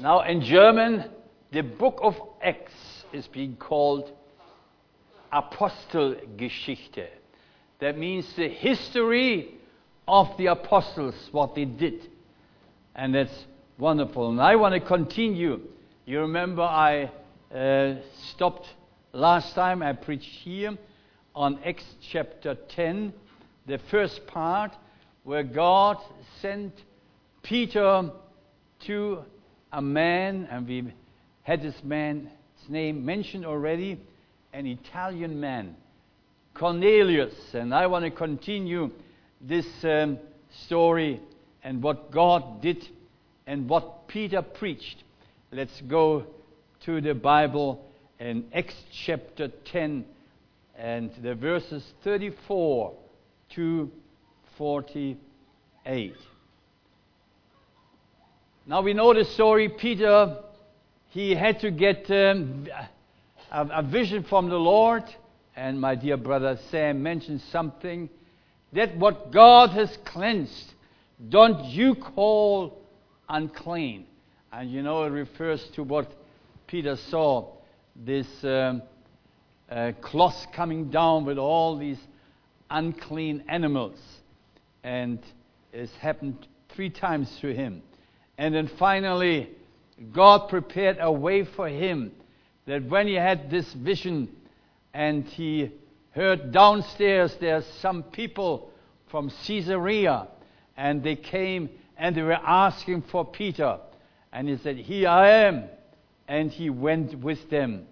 Now, in German, the book of Acts is being called Apostelgeschichte. That means the history of the apostles, what they did. And that's wonderful. And I want to continue. You remember I uh, stopped last time, I preached here on Acts chapter 10, the first part, where God sent Peter to a man, and we had this man's name mentioned already, an Italian man, Cornelius. And I want to continue this um, story and what God did and what Peter preached. Let's go to the Bible in Acts chapter 10 and the verses 34 to 48. Now we know the story. Peter, he had to get um, a, a vision from the Lord, and my dear brother Sam mentioned something that what God has cleansed, don't you call unclean. And you know, it refers to what Peter saw this um, uh, cloth coming down with all these unclean animals. And it's happened three times to him. And then finally, God prepared a way for him that when he had this vision and he heard downstairs there's some people from Caesarea and they came and they were asking for Peter. And he said, Here I am. And he went with them.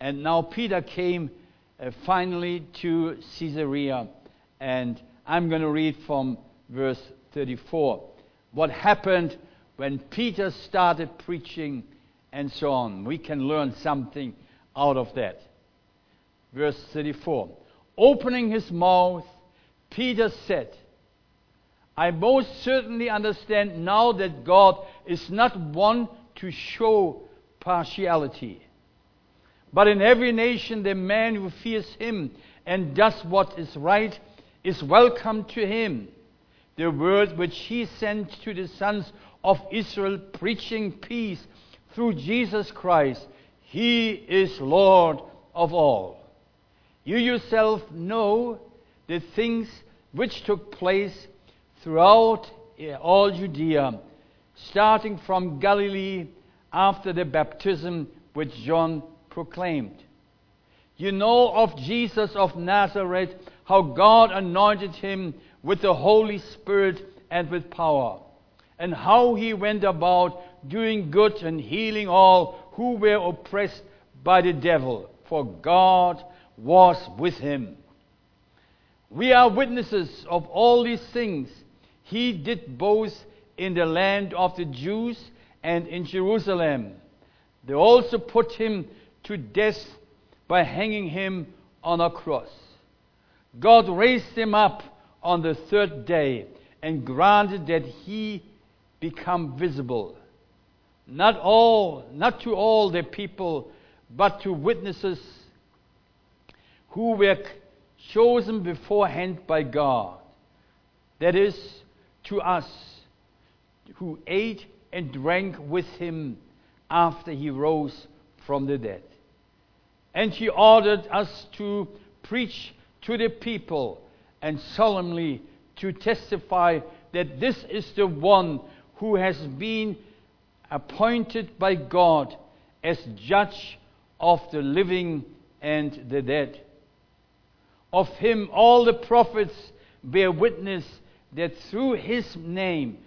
And now Peter came uh, finally to Caesarea. And I'm going to read from verse 34. What happened when Peter started preaching and so on. We can learn something out of that. Verse 34. Opening his mouth, Peter said, I most certainly understand now that God is not one to show partiality. But in every nation, the man who fears him and does what is right is welcome to him. The word which he sent to the sons of Israel, preaching peace through Jesus Christ, he is Lord of all. You yourself know the things which took place throughout eh, all Judea, starting from Galilee after the baptism which John proclaimed. You know of Jesus of Nazareth, how God anointed him with the Holy Spirit and with power, and how he went about doing good and healing all who were oppressed by the devil, for God was with him. We are witnesses of all these things he did both in the land of the Jews and in Jerusalem. They also put him to death by hanging him on a cross. God raised him up on the third day and granted that he become visible. Not all, not to all the people, but to witnesses who were chosen beforehand by God. That is, to us who ate and drank with him after he rose from the dead. And he ordered us to preach to the people and solemnly to testify that this is the one who has been appointed by God as judge of the living and the dead. Of him all the prophets bear witness that through his name,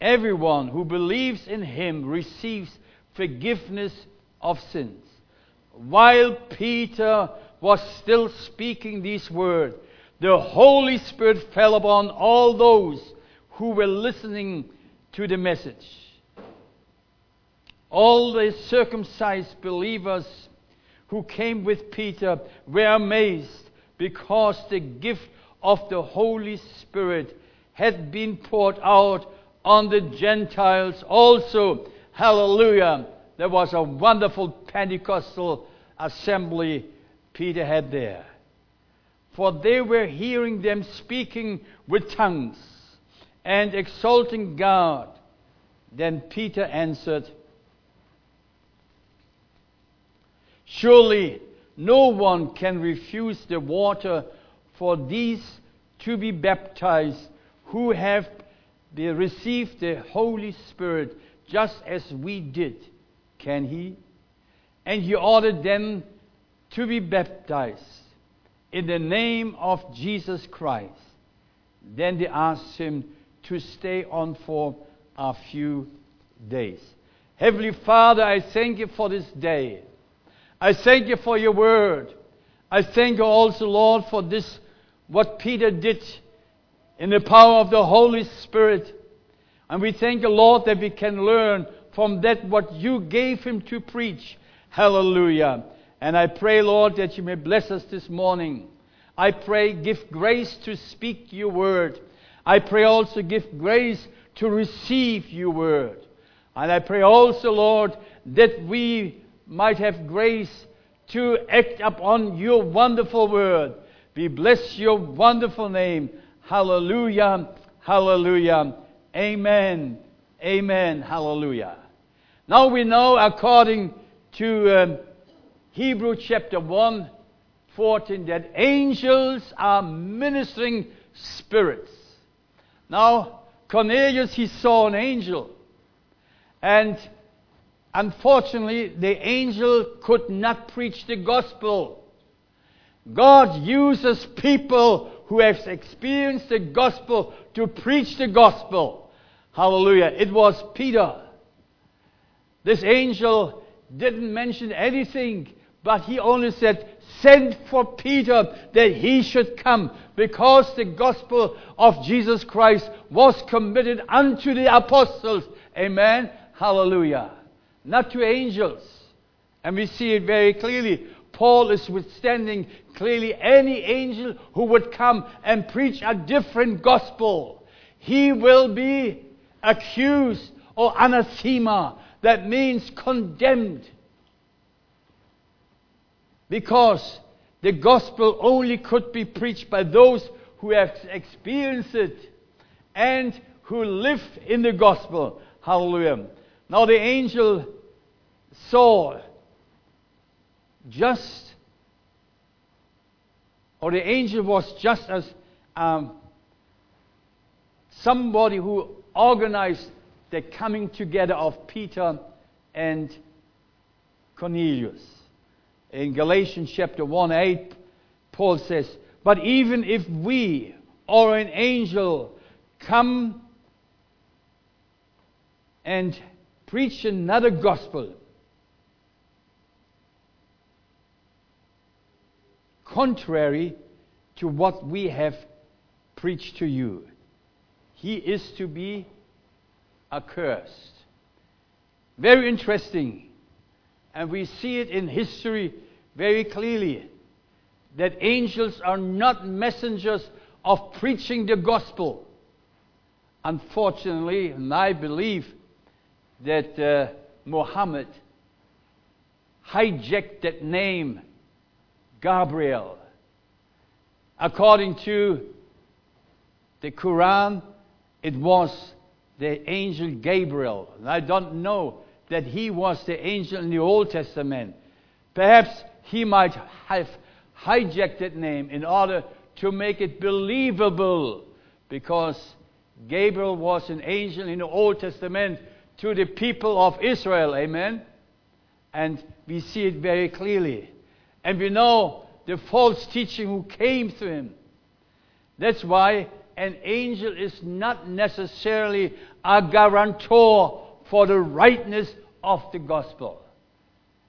everyone who believes in him receives forgiveness of sins. While Peter was still speaking these words, the Holy Spirit fell upon all those who were listening to the message. All the circumcised believers who came with Peter were amazed because the gift of the Holy Spirit had been poured out on the Gentiles also. Hallelujah. There was a wonderful Pentecostal assembly Peter had there. For they were hearing them speaking with tongues and exalting God. Then Peter answered, Surely no one can refuse the water for these to be baptized who have received the Holy Spirit just as we did, can he? And he ordered them to be baptized in the name of Jesus Christ. Then they asked him to stay on for a few days. Heavenly Father, I thank you for this day. I thank you for your word. I thank you also, Lord, for this, what Peter did in the power of the Holy Spirit. And we thank you, Lord, that we can learn from that what you gave him to preach. Hallelujah. And I pray, Lord, that you may bless us this morning. I pray, give grace to speak your word. I pray also, give grace to receive your word. And I pray also, Lord, that we might have grace to act upon your wonderful word. We bless your wonderful name. Hallelujah. Hallelujah. Amen. Amen. Hallelujah. Now we know, according to um, Hebrew chapter 1, 14, that angels are ministering spirits. Now, Cornelius, he saw an angel. And unfortunately, the angel could not preach the gospel. God uses people who have experienced the gospel to preach the gospel. Hallelujah. It was Peter. This angel didn't mention anything, but he only said, Send for Peter that he should come, because the gospel of Jesus Christ was committed unto the apostles. Amen. Hallelujah. Not to angels. And we see it very clearly. Paul is withstanding clearly any angel who would come and preach a different gospel. He will be accused or anathema. That means condemned. Because the gospel only could be preached by those who have experienced it and who live in the gospel. Hallelujah. Now the angel saw just, or the angel was just as um, somebody who organized the coming together of Peter and Cornelius. In Galatians chapter 1 8, Paul says, But even if we or an angel come and preach another gospel, contrary to what we have preached to you, he is to be accursed. Very interesting. And we see it in history very clearly that angels are not messengers of preaching the gospel. Unfortunately, and I believe that uh, Muhammad hijacked that name, Gabriel. According to the Quran, it was the angel Gabriel. I don't know that he was the angel in the Old Testament. Perhaps he might have hijacked that name in order to make it believable because Gabriel was an angel in the Old Testament to the people of Israel. Amen? And we see it very clearly. And we know the false teaching who came to him. That's why an angel is not necessarily a guarantor for the rightness of the gospel.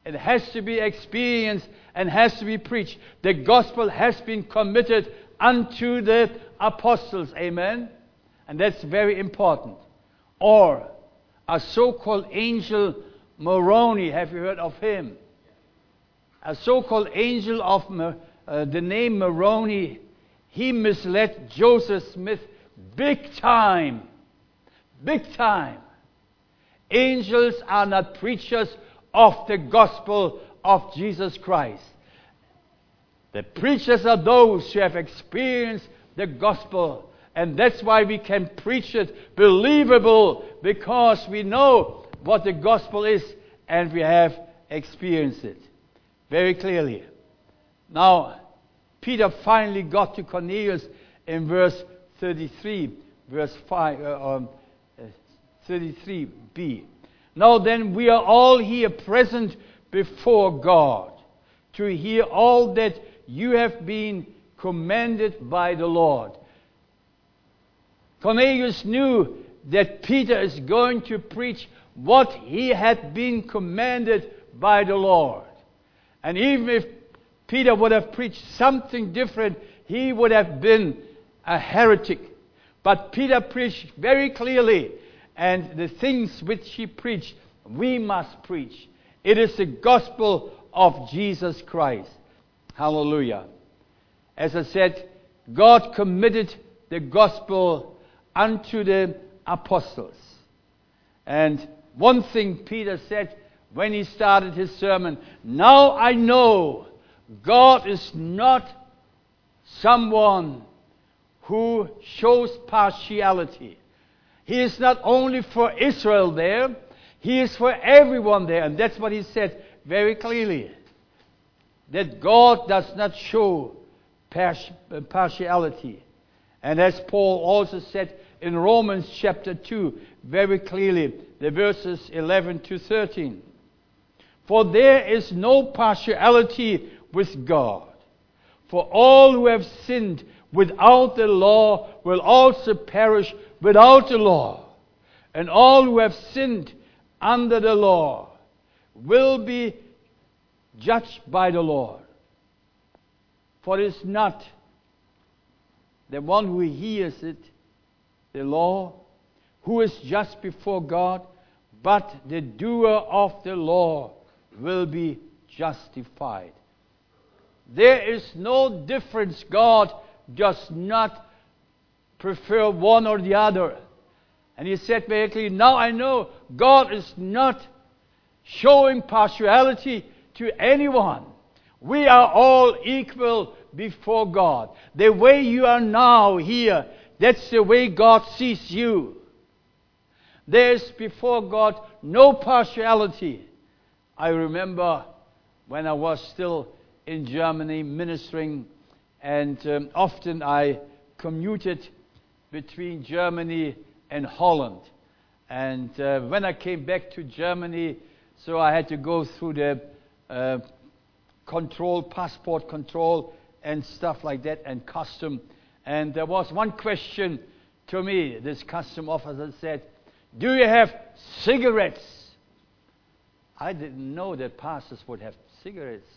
It has to be experienced and has to be preached. The gospel has been committed unto the apostles. Amen? And that's very important. Or a so called angel Moroni. Have you heard of him? A so called angel of uh, the name Moroni. He misled Joseph Smith big time. Big time. Angels are not preachers of the gospel of Jesus Christ. The preachers are those who have experienced the gospel And that's why we can preach it believable because we know what the gospel is and we have experienced it very clearly. Now, Peter finally got to Cornelius in verse 33, verse 5, uh, um, uh, 33b. Now then, we are all here present before God to hear all that you have been commanded by the Lord. Cornelius knew that Peter is going to preach what he had been commanded by the Lord. And even if Peter would have preached something different, he would have been a heretic. But Peter preached very clearly, and the things which he preached, we must preach. It is the gospel of Jesus Christ. Hallelujah. As I said, God committed the gospel unto the apostles. And one thing Peter said when he started his sermon Now I know God is not someone who shows partiality. He is not only for Israel there, he is for everyone there. And that's what he said very clearly. That God does not show uh, partiality. And as Paul also said in Romans chapter 2, very clearly, the verses 11 to 13. For there is no partiality with God. For all who have sinned without the law will also perish without the law. And all who have sinned under the law will be judged by the Lord. For it is not the one who hears it, the law, who is just before God, but the doer of the law will be justified. There is no difference. God does not prefer one or the other. And he said very clearly, Now I know God is not showing partiality to anyone. We are all equal before God. The way you are now here, that's the way God sees you. There's before God no partiality. I remember when I was still in Germany ministering, and um, often I commuted between Germany and Holland. And uh, when I came back to Germany, so I had to go through the uh, control, passport control, and stuff like that, and custom. And there was one question to me. This custom officer said, Do you have cigarettes? I didn't know that pastors would have cigarettes.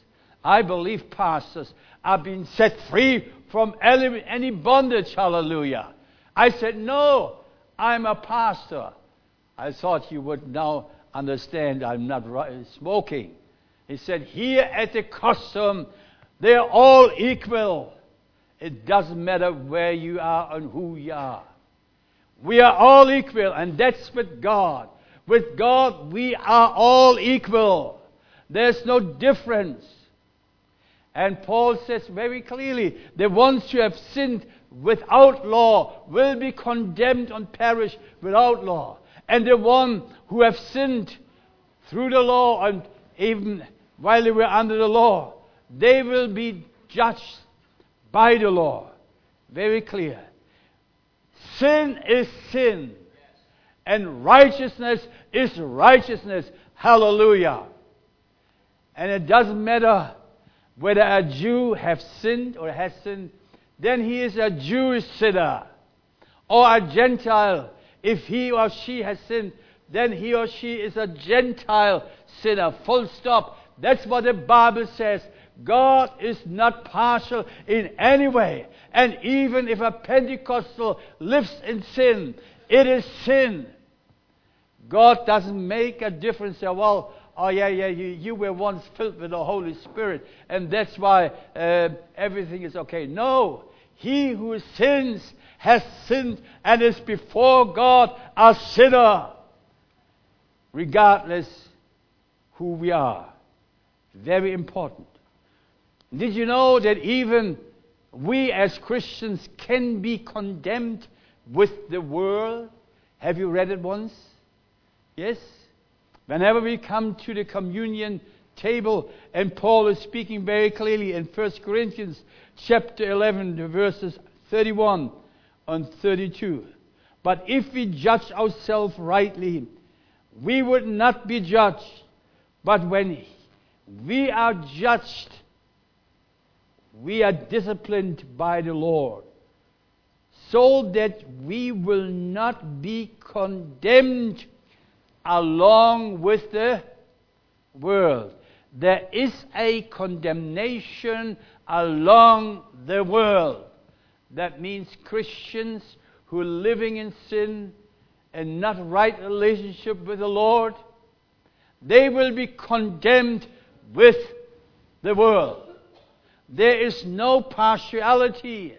I believe pastors are being set free from any bondage. Hallelujah. I said, No, I'm a pastor. I thought you would now understand I'm not smoking. He said, Here at the custom, they're all equal. It doesn't matter where you are and who you are. We are all equal, and that's with God. With God, we are all equal. There's no difference. And Paul says very clearly the ones who have sinned without law will be condemned and perish without law. And the one who have sinned through the law and even while they were under the law, they will be judged by the law. Very clear. Sin is sin, and righteousness is righteousness. Hallelujah. And it doesn't matter whether a Jew have sinned or has sinned, then he is a Jewish sinner. Or a Gentile, if he or she has sinned, then he or she is a Gentile sinner. Full stop. That's what the Bible says. God is not partial in any way. And even if a Pentecostal lives in sin, it is sin. God doesn't make a difference. Well, oh yeah, yeah, you, you were once filled with the Holy Spirit, and that's why uh, everything is okay. No, he who sins has sinned and is before God a sinner, regardless who we are. Very important. Did you know that even we as Christians can be condemned with the world. Have you read it once? Yes? Whenever we come to the communion table, and Paul is speaking very clearly in 1 Corinthians chapter 11, verses 31 and 32. But if we judge ourselves rightly, we would not be judged. But when we are judged, we are disciplined by the Lord, so that we will not be condemned along with the world. There is a condemnation along the world. That means Christians who are living in sin and not right relationship with the Lord, they will be condemned with the world. There is no partiality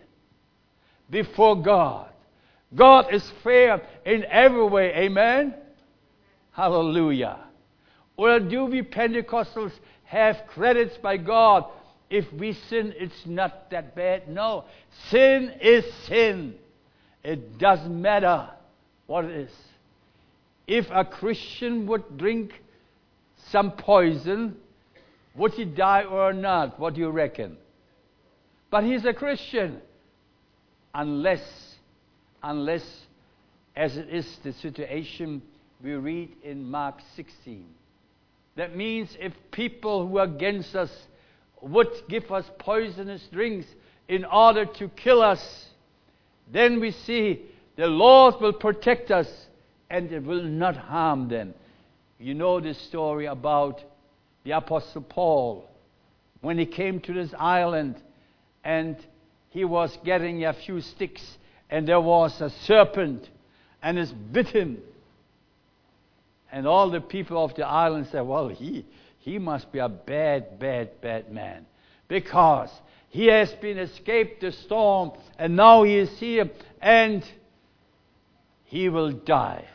before God. God is fair in every way. Amen? Hallelujah. Or do we Pentecostals have credits by God? If we sin, it's not that bad. No. Sin is sin. It doesn't matter what it is. If a Christian would drink some poison, would he die or not? What do you reckon? But he's a Christian. Unless, unless, as it is the situation we read in Mark 16. That means if people who are against us would give us poisonous drinks in order to kill us, then we see the Lord will protect us and it will not harm them. You know the story about the Apostle Paul when he came to this island and he was getting a few sticks and there was a serpent and it bit him. And all the people of the island said, Well, he, he must be a bad, bad, bad man because he has been escaped the storm and now he is here and he will die.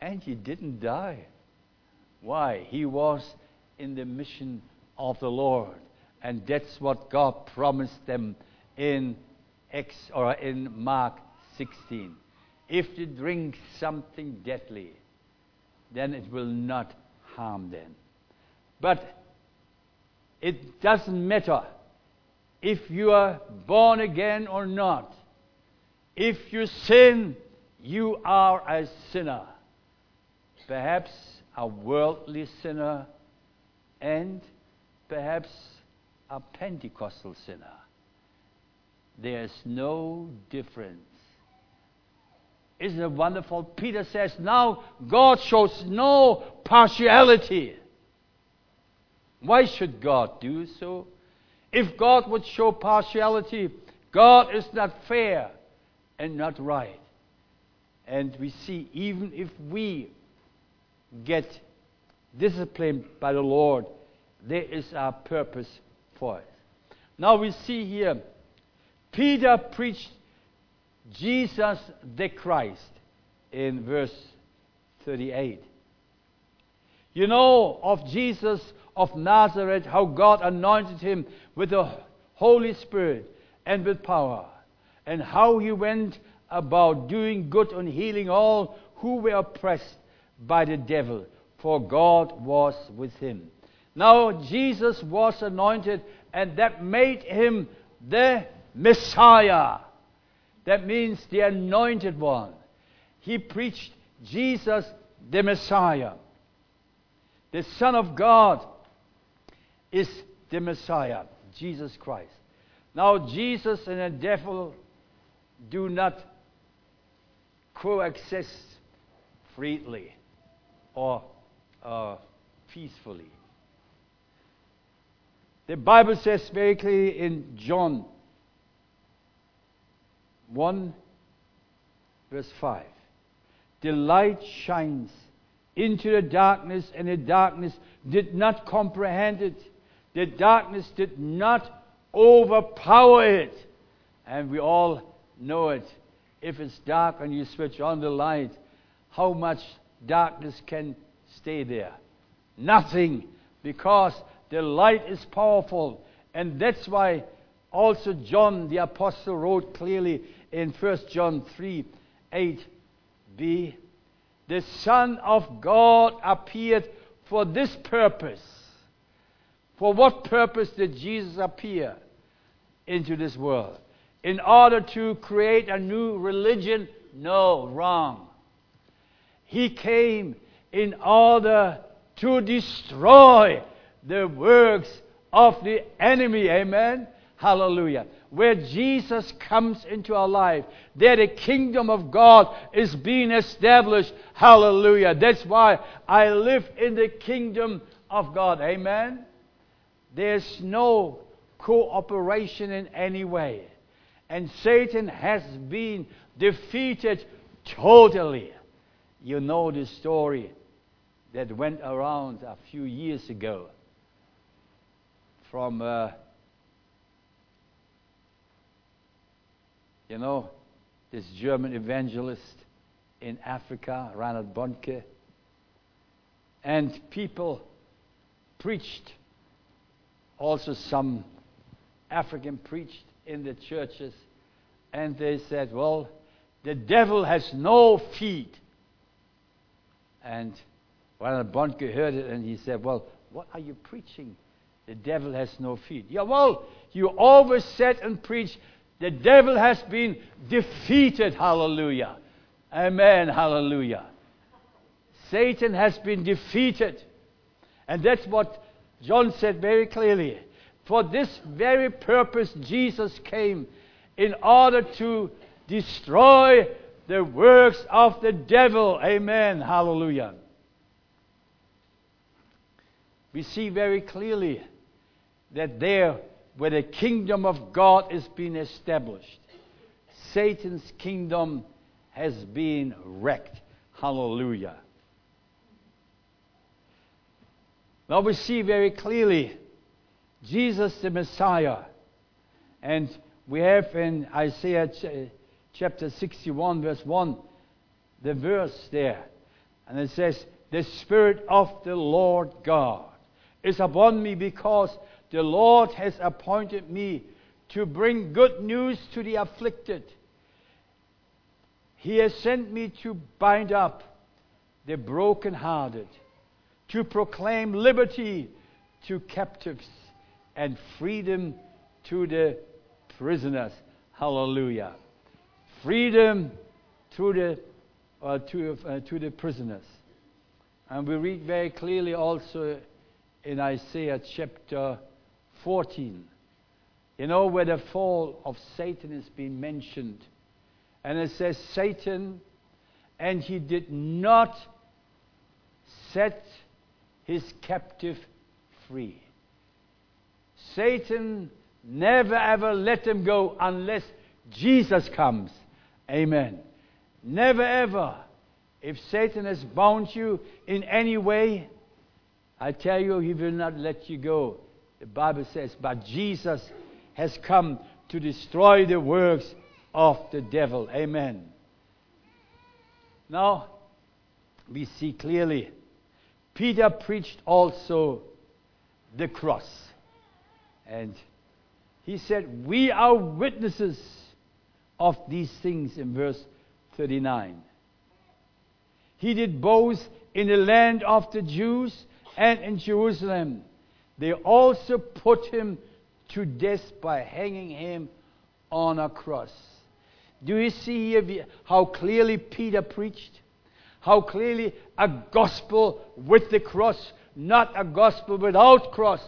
And he didn't die. Why? He was in the mission of the Lord. And that's what God promised them in Acts or in Mark 16. If you drink something deadly, then it will not harm them. But it doesn't matter if you are born again or not. If you sin, you are a sinner. Perhaps a worldly sinner and perhaps a Pentecostal sinner. There's no difference. Isn't it wonderful? Peter says, now God shows no partiality. Why should God do so? If God would show partiality, God is not fair and not right. And we see, even if we get disciplined by the Lord, there is a purpose for it. Now we see here, Peter preached Jesus the Christ in verse 38. You know of Jesus of Nazareth, how God anointed him with the Holy Spirit and with power, and how he went about doing good and healing all who were oppressed by the devil, for God was with him. Now, Jesus was anointed, and that made him the Messiah. That means the anointed one. He preached Jesus the Messiah. The Son of God is the Messiah, Jesus Christ. Now, Jesus and the devil do not coexist freely or uh, peacefully. The Bible says very clearly in John 1, verse 5 The light shines into the darkness, and the darkness did not comprehend it. The darkness did not overpower it. And we all know it. If it's dark and you switch on the light, how much darkness can stay there? Nothing, because the light is powerful. And that's why also John the Apostle wrote clearly in 1 John 3 8b, the Son of God appeared for this purpose. For what purpose did Jesus appear into this world? In order to create a new religion? No, wrong. He came in order to destroy the works of the enemy. Amen. Hallelujah. Where Jesus comes into our life, there the kingdom of God is being established. Hallelujah. That's why I live in the kingdom of God. Amen. There's no cooperation in any way. And Satan has been defeated totally. You know the story that went around a few years ago from, uh, you know, this German evangelist in Africa, Reinhard Bonnke. And people preached, also some African preached in the churches, and they said, Well, the devil has no feet. And Reinhard Bonnke heard it and he said, Well, what are you preaching? The devil has no feet. Yeah, well, you always said and preached, the devil has been defeated. Hallelujah. Amen. Hallelujah. Satan has been defeated. And that's what John said very clearly. For this very purpose, Jesus came in order to destroy the works of the devil. Amen. Hallelujah. We see very clearly that there, where the kingdom of God is being established, Satan's kingdom has been wrecked. Hallelujah. Now we see very clearly Jesus the Messiah. And we have in Isaiah eh, chapter 61, verse 1, the verse there. And it says, The Spirit of the Lord God is upon me because the Lord has appointed me to bring good news to the afflicted. He has sent me to bind up the brokenhearted, to proclaim liberty to captives and freedom to the prisoners. Hallelujah. Freedom to the, uh, to, uh, to the prisoners. And we read very clearly also in Isaiah chapter 14. You know where the fall of Satan is being mentioned. And it says, Satan, and he did not set his captive free. Satan never ever let him go unless Jesus comes. Amen. Never ever. If Satan has bound you in any way, I tell you, he will not let you go. The Bible says, but Jesus has come to destroy the works of the devil. Amen. Now, we see clearly, Peter preached also the cross. And he said, We are witnesses of these things in verse 39. He did both in the land of the Jews and in Jerusalem. They also put him to death by hanging him on a cross. Do you see here how clearly Peter preached? How clearly a gospel with the cross, not a gospel without cross.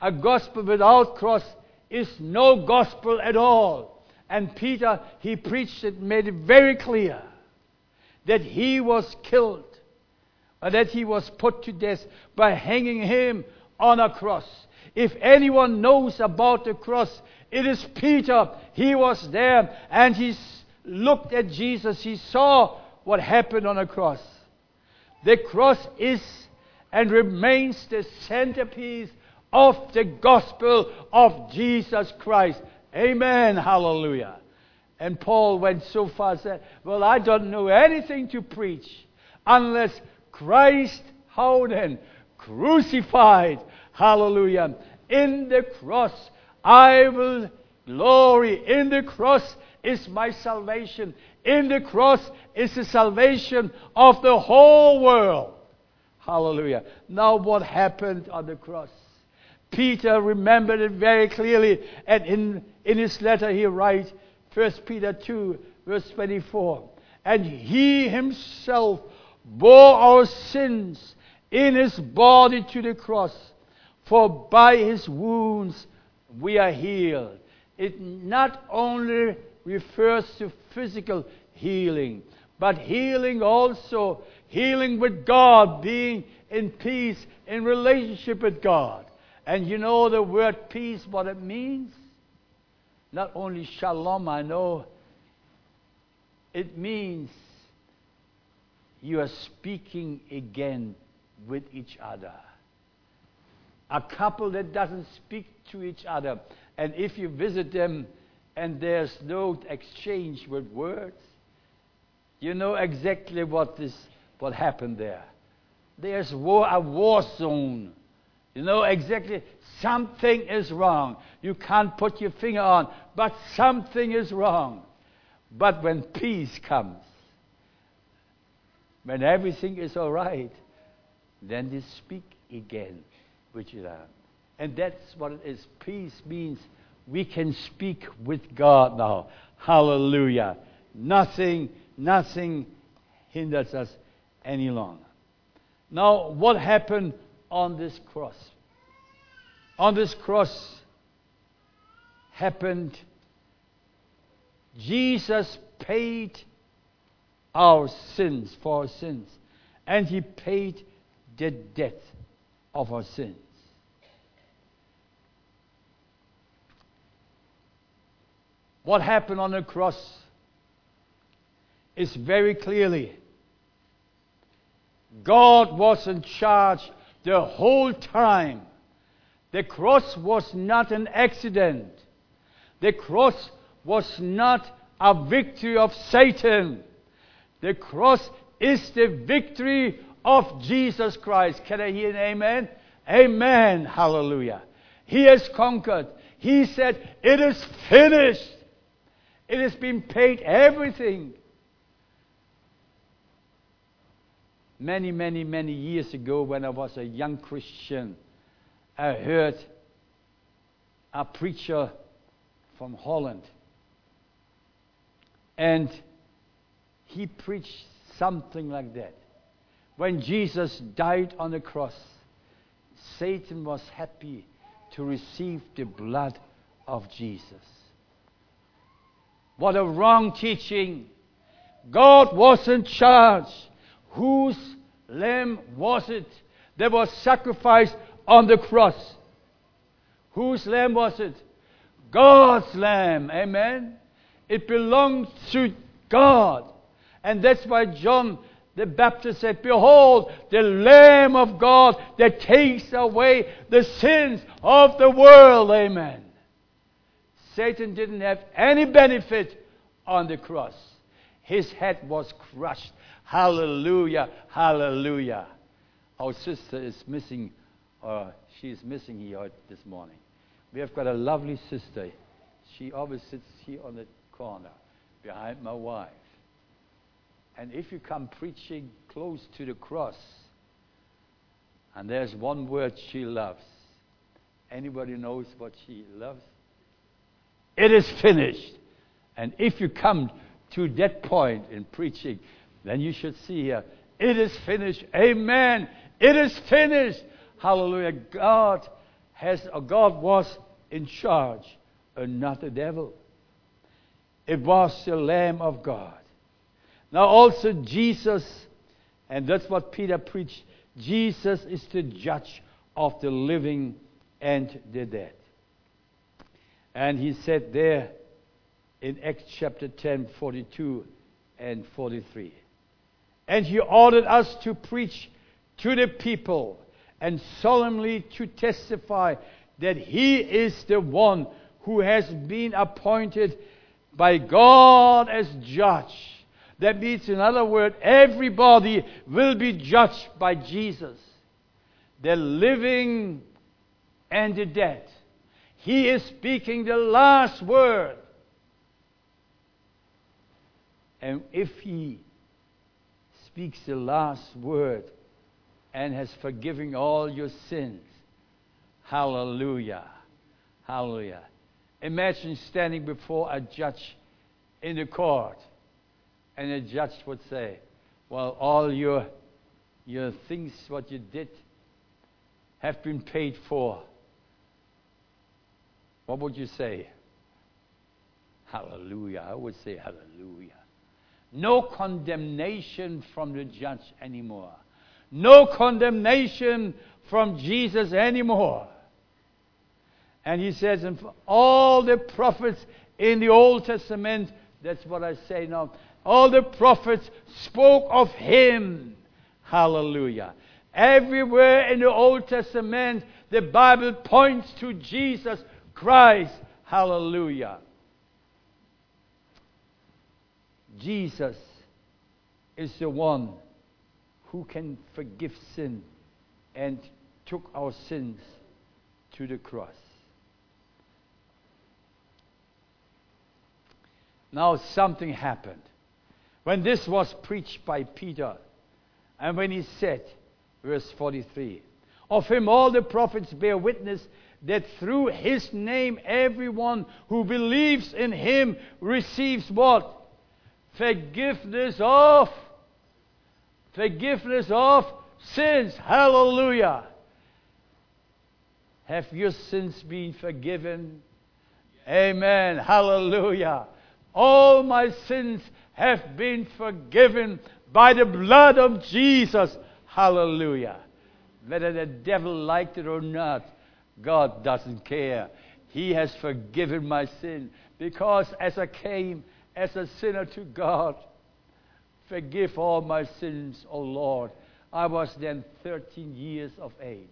A gospel without cross is no gospel at all. And Peter, he preached it, made it very clear that he was killed or that he was put to death by hanging him on a cross. If anyone knows about the cross, it is Peter. He was there and he looked at Jesus. He saw what happened on the cross. The cross is and remains the centerpiece of the gospel of Jesus Christ. Amen. Hallelujah. And Paul went so far said, Well, I don't know anything to preach unless Christ, how then? Crucified. Hallelujah. In the cross, I will Glory. In the cross is my salvation. In the cross is the salvation of the whole world. Hallelujah. Now, what happened on the cross? Peter remembered it very clearly, and in, in his letter he writes, 1 Peter 2, verse 24, and he himself bore our sins in his body to the cross, for by his wounds we are healed. It not only refers to physical healing, but healing also, healing with God, being in peace, in relationship with God. And you know the word peace, what it means? Not only shalom, I know, it means you are speaking again with each other. A couple that doesn't speak to each other, and if you visit them and there's no exchange with words, you know exactly what is what happened there. There's war, a war zone. You know exactly something is wrong. You can't put your finger on, but something is wrong. But when peace comes, when everything is all right, then they speak again each other. And that's what it is. Peace means we can speak with God now. Hallelujah. Nothing, nothing hinders us any longer. Now, what happened on this cross? On this cross happened, Jesus paid our sins for our sins, and He paid the debt of our sins. What happened on the cross is very clearly God was in charge the whole time. The cross was not an accident. The cross was not a victory of Satan. The cross is the victory of Jesus Christ. Can I hear an amen? Amen. Hallelujah. He has conquered. He said, It is finished. It has been paid everything. Many, many, many years ago, when I was a young Christian, I heard a preacher from Holland. And he preached something like that. When Jesus died on the cross, Satan was happy to receive the blood of Jesus. What a wrong teaching. God was in charge. Whose lamb was it that was sacrificed on the cross? Whose lamb was it? God's lamb. Amen. It belonged to God. And that's why John the Baptist said, Behold, the Lamb of God that takes away the sins of the world. Amen. Satan didn't have any benefit on the cross. His head was crushed. Hallelujah, hallelujah. Our sister is missing, uh, she is missing here this morning. We have got a lovely sister. She always sits here on the corner behind my wife. And if you come preaching close to the cross, and there's one word she loves. Anybody knows what she loves? It is finished. And if you come to that point in preaching, then you should see here, it is finished. Amen. It is finished. Hallelujah. God has, or God was in charge, and not the devil. It was the Lamb of God. Now, also, Jesus, and that's what Peter preached Jesus is the judge of the living and the dead. And he said there in Acts chapter 10, 42 and 43. And he ordered us to preach to the people and solemnly to testify that he is the one who has been appointed by God as judge. That means, in other words, everybody will be judged by Jesus. The living and the dead. He is speaking the last word. And if He speaks the last word and has forgiven all your sins, hallelujah, hallelujah. Imagine standing before a judge in the court, and the judge would say, Well, all your, your things, what you did, have been paid for. What would you say? Hallelujah. I would say hallelujah. No condemnation from the judge anymore. No condemnation from Jesus anymore. And he says, and all the prophets in the Old Testament, that's what I say now, all the prophets spoke of him. Hallelujah. Everywhere in the Old Testament, the Bible points to Jesus Christ. Hallelujah. Jesus is the one who can forgive sin and took our sins to the cross. Now something happened. When this was preached by Peter, and when he said, verse 43, of him all the prophets bear witness that through his name everyone who believes in him receives what? Forgiveness of forgiveness of sins. Hallelujah. Have your sins been forgiven? Amen. Hallelujah. All my sins have been forgiven by the blood of Jesus. Hallelujah. Whether the devil liked it or not, God doesn't care. He has forgiven my sin because as I came as a sinner to God, forgive all my sins, O Lord. I was then 13 years of age.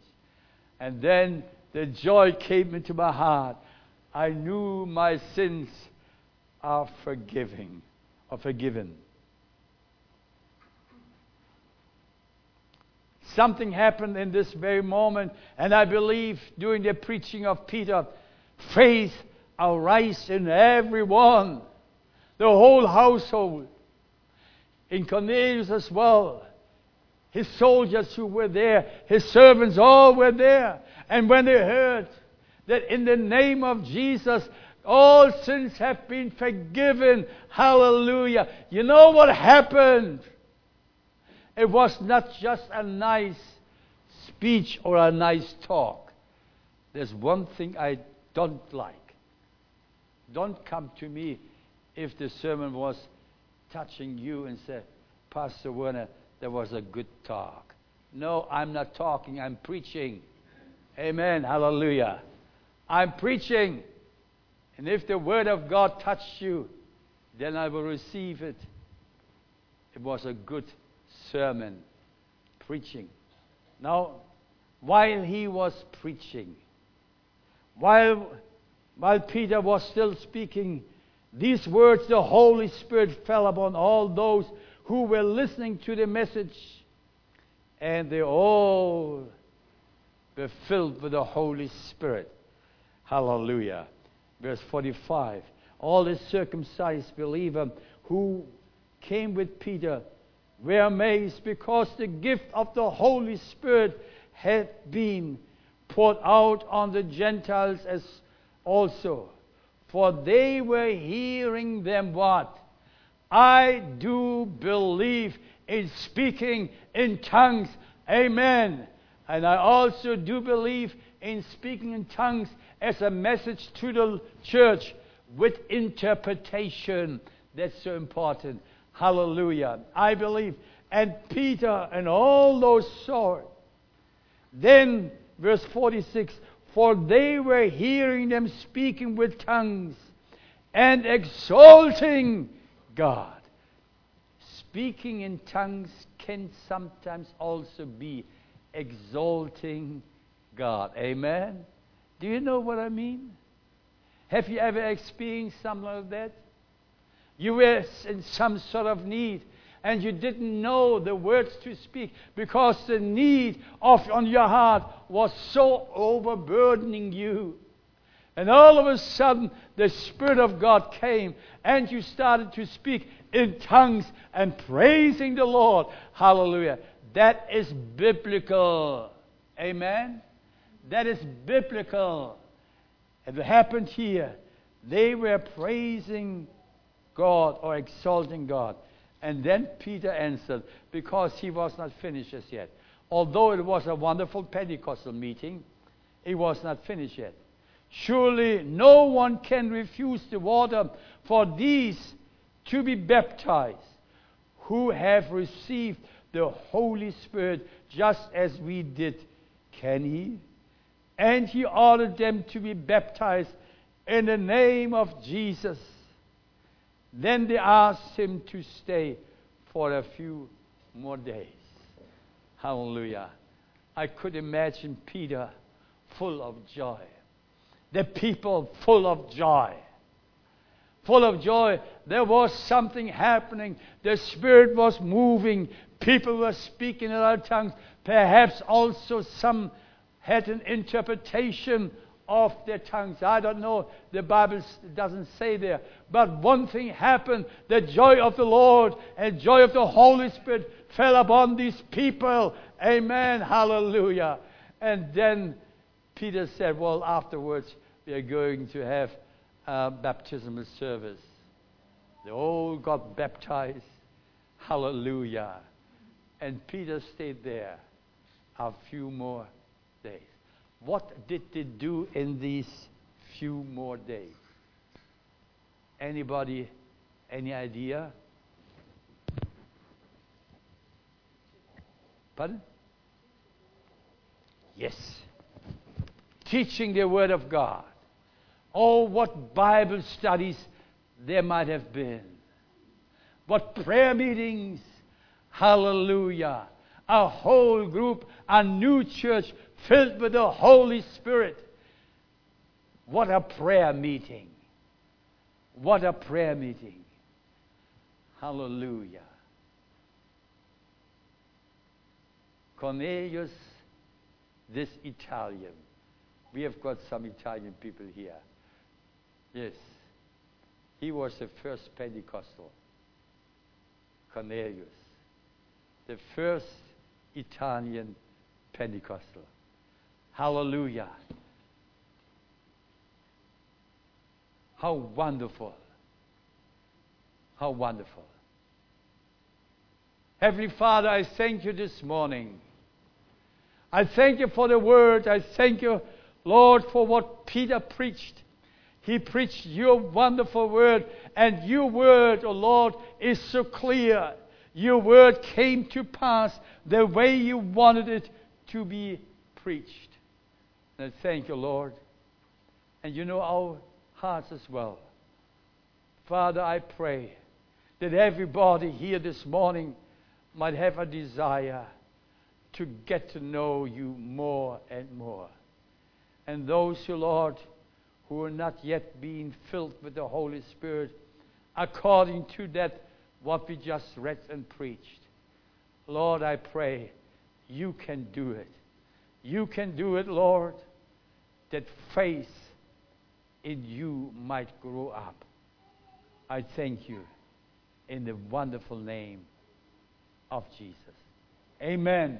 And then the joy came into my heart. I knew my sins are forgiving, are forgiven. Something happened in this very moment, and I believe during the preaching of Peter, faith arise in everyone, the whole household, in Cornelius as well. His soldiers who were there, his servants all were there. And when they heard that in the name of Jesus, all sins have been forgiven, hallelujah. You know what happened? It was not just a nice speech or a nice talk. There's one thing I don't like. Don't come to me if the sermon was touching you and say, Pastor Werner, that was a good talk. No, I'm not talking, I'm preaching. Amen. Hallelujah. I'm preaching. And if the word of God touched you, then I will receive it. It was a good sermon, preaching. Now, while he was preaching, while, while Peter was still speaking, these words, the Holy Spirit fell upon all those who were listening to the message, and they all were filled with the Holy Spirit. Hallelujah. Verse 45 All the circumcised believer who came with Peter were amazed because the gift of the Holy Spirit had been poured out on the Gentiles as also. For they were hearing them what? I do believe in speaking in tongues. Amen. And I also do believe in speaking in tongues as a message to the church with interpretation. That's so important. Hallelujah. I believe. And Peter and all those saw it. Then, verse 46 For they were hearing them speaking with tongues and exalting God. Speaking in tongues can sometimes also be exalting God. Amen? Do you know what I mean? Have you ever experienced something like that? You were in some sort of need and you didn't know the words to speak because the need of on your heart was so overburdening you. And all of a sudden, the Spirit of God came, and you started to speak in tongues and praising the Lord. Hallelujah. That is biblical. Amen. That is biblical. It happened here. They were praising God or exalting God. And then Peter answered because he was not finished as yet. Although it was a wonderful Pentecostal meeting, it was not finished yet. Surely no one can refuse the water for these to be baptized who have received the Holy Spirit just as we did. Can he? And he ordered them to be baptized in the name of Jesus. Then they asked him to stay for a few more days. Hallelujah. I could imagine Peter full of joy. The people full of joy. Full of joy. There was something happening. The Spirit was moving. People were speaking in other tongues. Perhaps also some had an interpretation of their tongues. I don't know. The Bible doesn't say there. But one thing happened. The joy of the Lord and joy of the Holy Spirit fell upon these people. Amen. Hallelujah. And then Peter said, Well, afterwards, we are going to have a baptismal service. They all got baptized. Hallelujah. And Peter stayed there a few more days. What did they do in these few more days? Anybody, any idea? Pardon? Yes. Teaching the Word of God. Oh, what Bible studies there might have been. What prayer meetings. Hallelujah. A whole group, a new church filled with the Holy Spirit. What a prayer meeting. What a prayer meeting. Hallelujah. Cornelius, this Italian. We have got some Italian people here. Yes. He was the first Pentecostal. Cornelius. The first Italian Pentecostal. Hallelujah. How wonderful. How wonderful. Heavenly Father, I thank you this morning. I thank you for the word. I thank you, Lord, for what Peter preached. He preached your wonderful word, and your word, oh Lord, is so clear. Your word came to pass the way you wanted it to be preached. And I thank you, Lord. And you know our hearts as well. Father, I pray that everybody here this morning might have a desire to get to know you more and more. And those who, Lord, who are not yet being filled with the Holy Spirit, according to that what we just read and preached. Lord, I pray you can do it. You can do it, Lord, that faith in you might grow up. I thank you in the wonderful name of Jesus. Amen.